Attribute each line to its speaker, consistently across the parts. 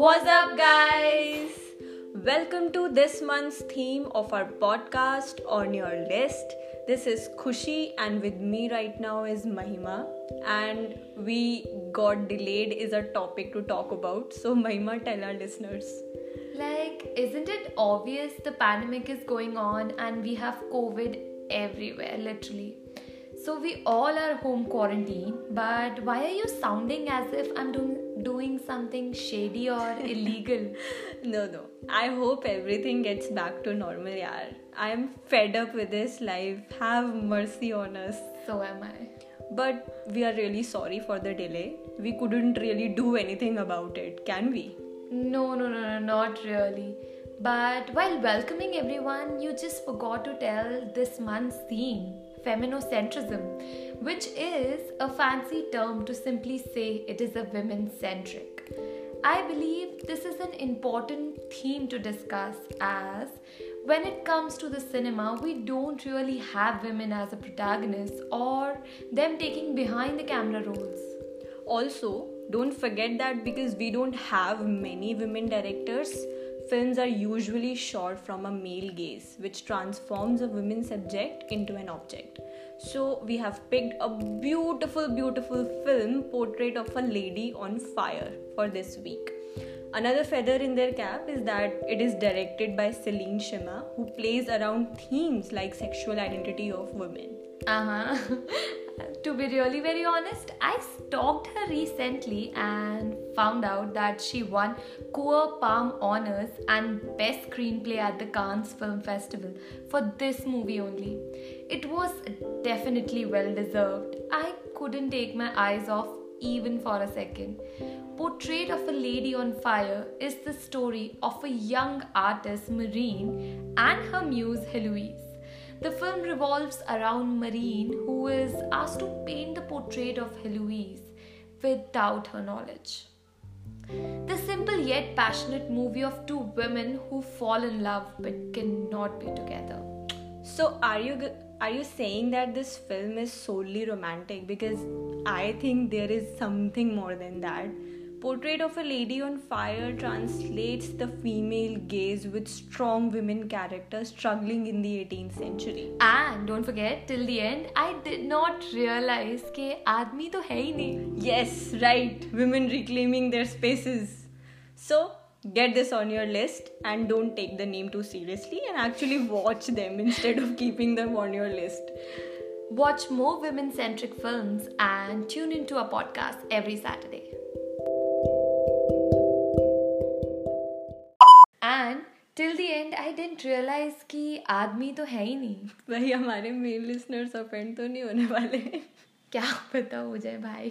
Speaker 1: What's up, guys? Welcome to this month's theme of our podcast on your list. This is Khushi, and with me right now is Mahima. And we got delayed is a topic to talk about. So, Mahima, tell our listeners.
Speaker 2: Like, isn't it obvious the pandemic is going on and we have COVID everywhere, literally? So, we all are home quarantine, but why are you sounding as if I'm doing, doing something shady or illegal?
Speaker 1: No, no. I hope everything gets back to normal, yaar. I am fed up with this life. Have mercy on us.
Speaker 2: So am I.
Speaker 1: But we are really sorry for the delay. We couldn't really do anything about it, can we?
Speaker 2: No, no, no, no, not really. But while welcoming everyone, you just forgot to tell this month's theme feminocentrism, which is a fancy term to simply say it is a women centric. I believe this is an important theme to discuss as when it comes to the cinema, we don't really have women as a protagonist or them taking behind the camera roles.
Speaker 1: Also, don't forget that because we don't have many women directors, films are usually shot from a male gaze, which transforms a women subject into an object. So, we have picked a beautiful, beautiful film portrait of a lady on fire for this week. Another feather in their cap is that it is directed by Celine Sciamma, who plays around themes like sexual identity of women.
Speaker 2: Uh huh. to be really very honest, I stalked her recently and found out that she won Queer Palm Honors and Best Screenplay at the Cannes Film Festival for this movie only. It was definitely well deserved. I couldn't take my eyes off even for a second. Portrait of a Lady on Fire is the story of a young artist, Marianne, and her muse, Heloise. The film revolves around Marianne, who is asked to paint the portrait of Heloise without her knowledge. The simple yet passionate movie of two women who fall in love but cannot be together.
Speaker 1: So, are you are you saying that this film is solely romantic? Because I think there is something more than that. Portrait of a Lady on Fire translates the female gaze with strong women characters struggling in the 18th century.
Speaker 2: And don't forget, till the end, I did not realize ke aadmi to hai nahi.
Speaker 1: Yes, right. Women reclaiming their spaces. So, get this on your list and don't take the name too seriously and actually watch them instead of keeping them on your list.
Speaker 2: Watch more women centric films and tune into our podcast every Saturday. Till the end I didn't realise कि आदमी तो है ही नहीं।
Speaker 1: भाई हमारे mail listeners offend तो नहीं होने वाले।
Speaker 2: क्या पता हो जाए भाई।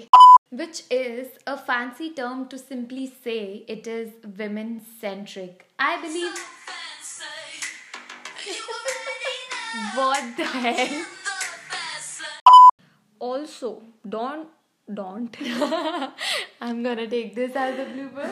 Speaker 2: Which is a fancy term to simply say it is women centric I believe what also
Speaker 1: don't don't I
Speaker 2: am gonna take this as a blubber